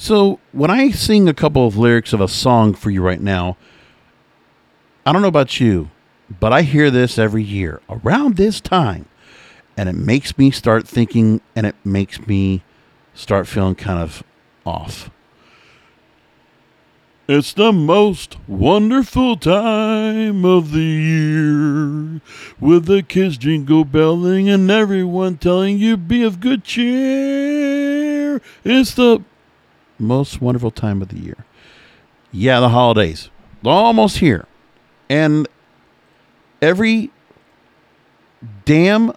So when I sing a couple of lyrics of a song for you right now, I don't know about you, but I hear this every year around this time, and it makes me start thinking, and it makes me start feeling kind of off. It's the most wonderful time of the year with the kids jingle belling and everyone telling you be of good cheer. It's the most wonderful time of the year. Yeah, the holidays. Almost here. And every damn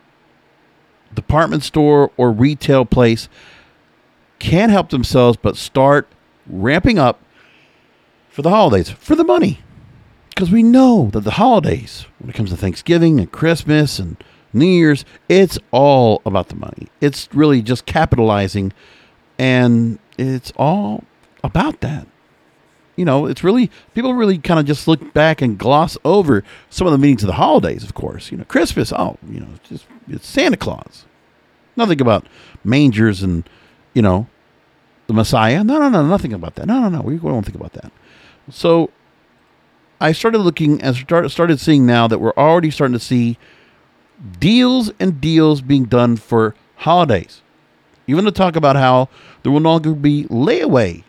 department store or retail place can't help themselves but start ramping up for the holidays, for the money. Because we know that the holidays, when it comes to Thanksgiving and Christmas and New Year's, it's all about the money. It's really just capitalizing, and it's all about that. You know, it's really, people really kind of just look back and gloss over some of the meanings of the holidays, of course. You know, Christmas, oh, you know, it's, just, it's Santa Claus. Nothing about mangers and, you know, the Messiah. No, no, no, nothing about that. No, no, no. We won't think about that. So I started looking and start, started seeing now that we're already starting to see deals and deals being done for holidays. Even to talk about how there will no longer be layaway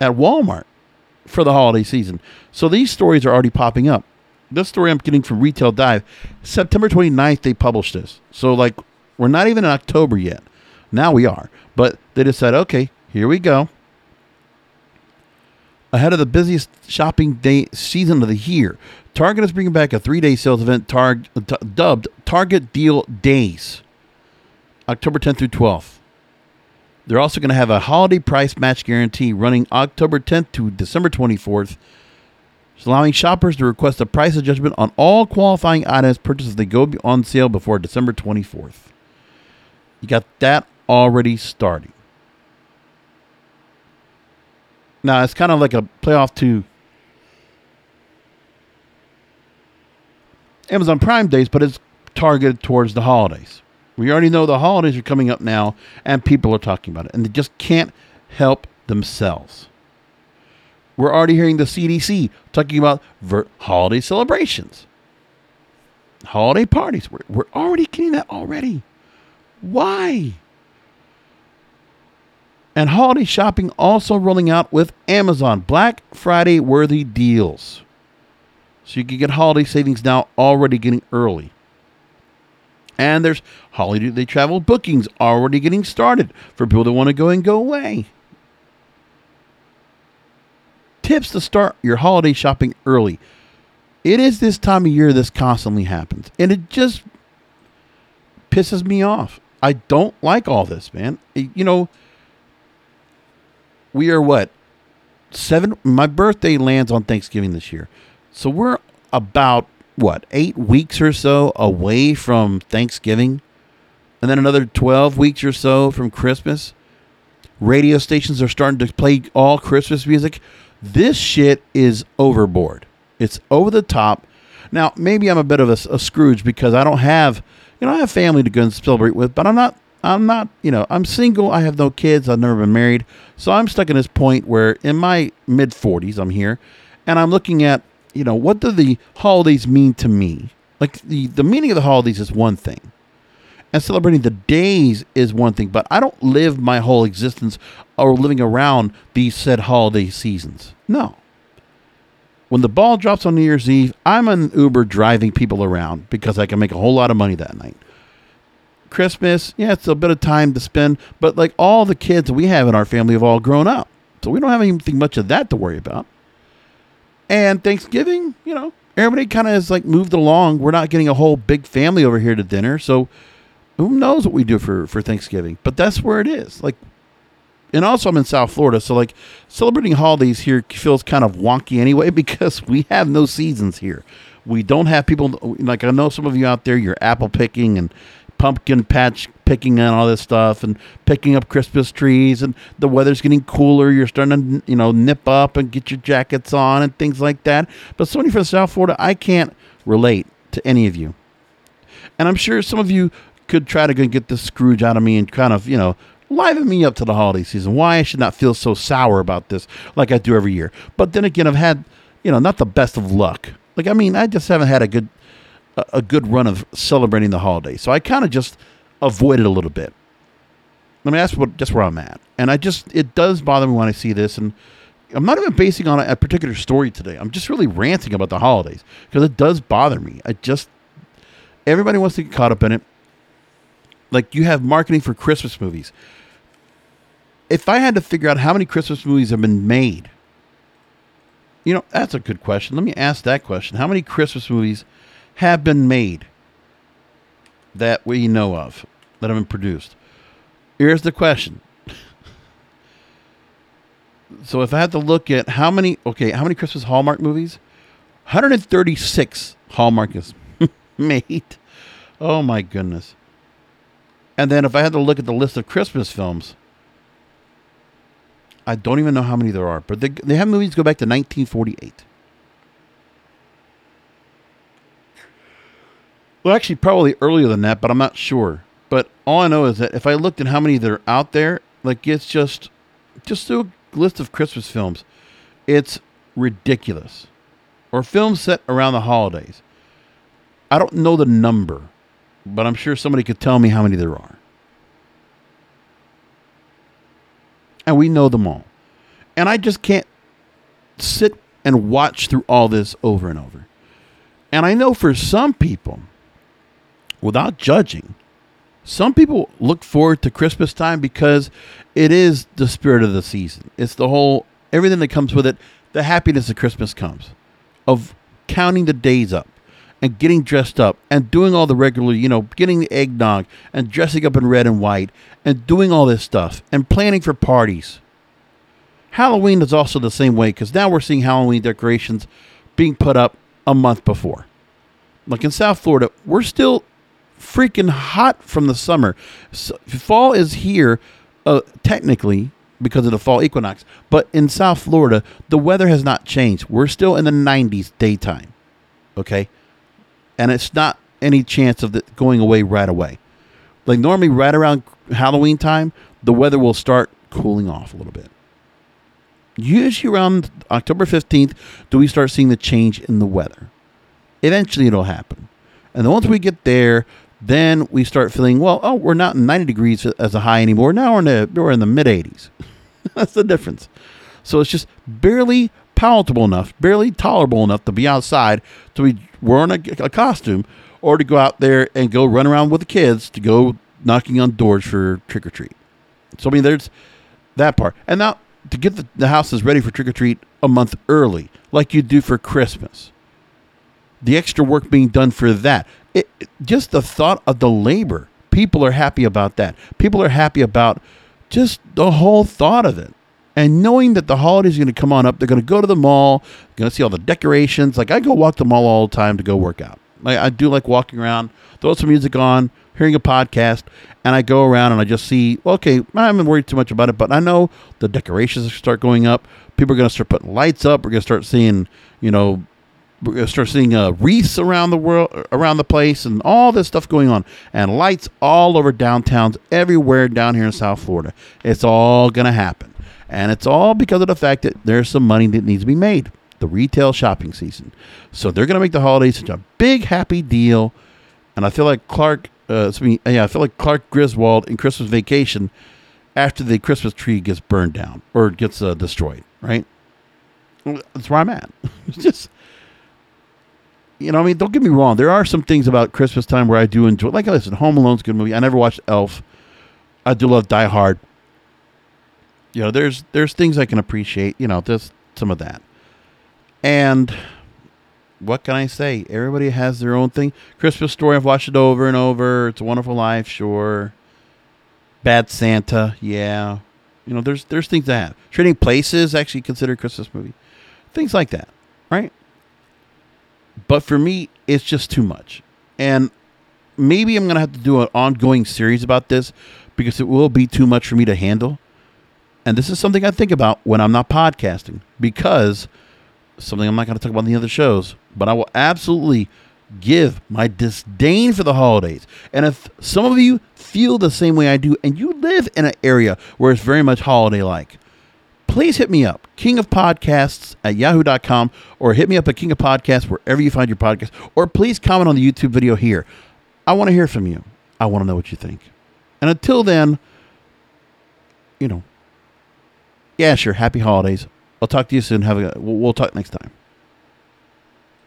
at Walmart for the holiday season. So these stories are already popping up. This story I'm getting from Retail Dive, September 29th, they published this. So, like, we're not even in October yet. Now we are. But they just said, okay, here we go ahead of the busiest shopping day season of the year. Target is bringing back a three-day sales event tar- t- dubbed Target Deal Days, October 10th through 12th. They're also going to have a holiday price match guarantee running October 10th to December 24th, allowing shoppers to request a price adjustment on all qualifying items purchased as they go on sale before December 24th. You got that already starting. Now it's kind of like a playoff to Amazon Prime days, but it's targeted towards the holidays. We already know the holidays are coming up now, and people are talking about it, and they just can't help themselves. We're already hearing the CDC talking about ver- holiday celebrations, holiday parties. We're, we're already getting that already. Why? and holiday shopping also rolling out with Amazon Black Friday worthy deals. So you can get holiday savings now already getting early. And there's holiday travel bookings already getting started for people that want to go and go away. Tips to start your holiday shopping early. It is this time of year this constantly happens. And it just pisses me off. I don't like all this, man. You know, we are what seven. My birthday lands on Thanksgiving this year, so we're about what eight weeks or so away from Thanksgiving, and then another twelve weeks or so from Christmas. Radio stations are starting to play all Christmas music. This shit is overboard. It's over the top. Now, maybe I'm a bit of a, a Scrooge because I don't have, you know, I have family to go and celebrate with, but I'm not I'm not, you know, I'm single. I have no kids. I've never been married. So I'm stuck in this point where in my mid 40s, I'm here and I'm looking at, you know, what do the holidays mean to me? Like the, the meaning of the holidays is one thing. And celebrating the days is one thing, but I don't live my whole existence or living around these said holiday seasons. No. When the ball drops on New Year's Eve, I'm an Uber driving people around because I can make a whole lot of money that night. Christmas, yeah, it's a bit of time to spend, but like all the kids we have in our family have all grown up. So we don't have anything much of that to worry about. And Thanksgiving, you know, everybody kind of has like moved along. We're not getting a whole big family over here to dinner. So who knows what we do for, for Thanksgiving? But that's where it is. Like, and also I'm in South Florida. So like celebrating holidays here feels kind of wonky anyway because we have no seasons here. We don't have people like I know some of you out there, you're apple picking and pumpkin patch picking and all this stuff and picking up Christmas trees and the weather's getting cooler. You're starting to, you know, nip up and get your jackets on and things like that. But somebody from South Florida, I can't relate to any of you. And I'm sure some of you could try to go get the Scrooge out of me and kind of, you know, liven me up to the holiday season. Why I should not feel so sour about this like I do every year. But then again, I've had, you know, not the best of luck. Like I mean, I just haven't had a good a, good run of celebrating the holiday. So I kind of just avoid it a little bit. I mean, that's what just where I'm at. And I just it does bother me when I see this and I'm not even basing on a, a particular story today. I'm just really ranting about the holidays because it does bother me. I just everybody wants to get caught up in it. Like you have marketing for Christmas movies. If I had to figure out how many Christmas movies have been made, you know, that's a good question. Let me ask that question. How many Christmas movies have been made that we know of that have been produced? Here's the question so if I had to look at how many, okay, how many Christmas Hallmark movies? 136 Hallmark is made. Oh my goodness. And then if I had to look at the list of Christmas films, I don't even know how many there are, but they, they have movies go back to 1948. Well, actually, probably earlier than that, but I'm not sure. But all I know is that if I looked at how many that are out there, like it's just, just a list of Christmas films. It's ridiculous. Or films set around the holidays. I don't know the number, but I'm sure somebody could tell me how many there are. And we know them all. And I just can't sit and watch through all this over and over. And I know for some people, without judging, some people look forward to Christmas time because it is the spirit of the season. It's the whole everything that comes with it, the happiness of Christmas comes of counting the days up and getting dressed up and doing all the regular, you know, getting the eggnog and dressing up in red and white and doing all this stuff and planning for parties. Halloween is also the same way because now we're seeing Halloween decorations being put up a month before. Like in South Florida, we're still freaking hot from the summer. So, fall is here, uh, technically because of the fall equinox, but in South Florida, the weather has not changed. We're still in the 90s daytime, okay, and it's not any chance of it going away right away. Like normally, right around Halloween time, the weather will start cooling off a little bit. Usually around October 15th, do we start seeing the change in the weather? Eventually, it'll happen. And once we get there, then we start feeling, well, oh, we're not in 90 degrees as a high anymore. Now we're in the, we're in the mid 80s. That's the difference. So it's just barely palatable enough, barely tolerable enough to be outside to be wearing a, a costume or to go out there and go run around with the kids to go knocking on doors for trick or treat. So, I mean, there's that part. And now to get the, the houses ready for trick or treat a month early, like you do for Christmas. The extra work being done for that it, just the thought of the labor. People are happy about that. People are happy about just the whole thought of it. And knowing that the holidays are going to come on up, they're going to go to the mall, going to see all the decorations. Like I go walk the mall all the time to go work out. Like I do like walking around, throw some music on, hearing a podcast, and I go around and I just see, okay, I haven't worried too much about it, but I know the decorations start going up. People are going to start putting lights up. We're going to start seeing, you know, we're gonna start seeing uh, wreaths around the world, around the place, and all this stuff going on, and lights all over downtowns everywhere down here in South Florida. It's all gonna happen, and it's all because of the fact that there's some money that needs to be made. The retail shopping season, so they're gonna make the holidays such a big happy deal, and I feel like Clark, uh, yeah, I feel like Clark Griswold in Christmas Vacation, after the Christmas tree gets burned down or gets uh, destroyed, right? That's where I'm at. it's just you know, I mean, don't get me wrong. There are some things about Christmas time where I do enjoy. Like, I listen, Home Alone's a good movie. I never watched Elf. I do love Die Hard. You know, there's there's things I can appreciate. You know, just some of that. And what can I say? Everybody has their own thing. Christmas Story. I've watched it over and over. It's a Wonderful Life. Sure. Bad Santa. Yeah. You know, there's there's things that have. Trading Places actually considered Christmas movie. Things like that, right? But for me, it's just too much. And maybe I'm going to have to do an ongoing series about this because it will be too much for me to handle. And this is something I think about when I'm not podcasting because something I'm not going to talk about in the other shows, but I will absolutely give my disdain for the holidays. And if some of you feel the same way I do and you live in an area where it's very much holiday like, please hit me up, King of Podcasts at yahoo.com, or hit me up at King of Podcasts wherever you find your podcast, or please comment on the YouTube video here. I want to hear from you. I want to know what you think. And until then, you know, yeah, sure. Happy holidays. I'll talk to you soon. Have a. We'll, we'll talk next time.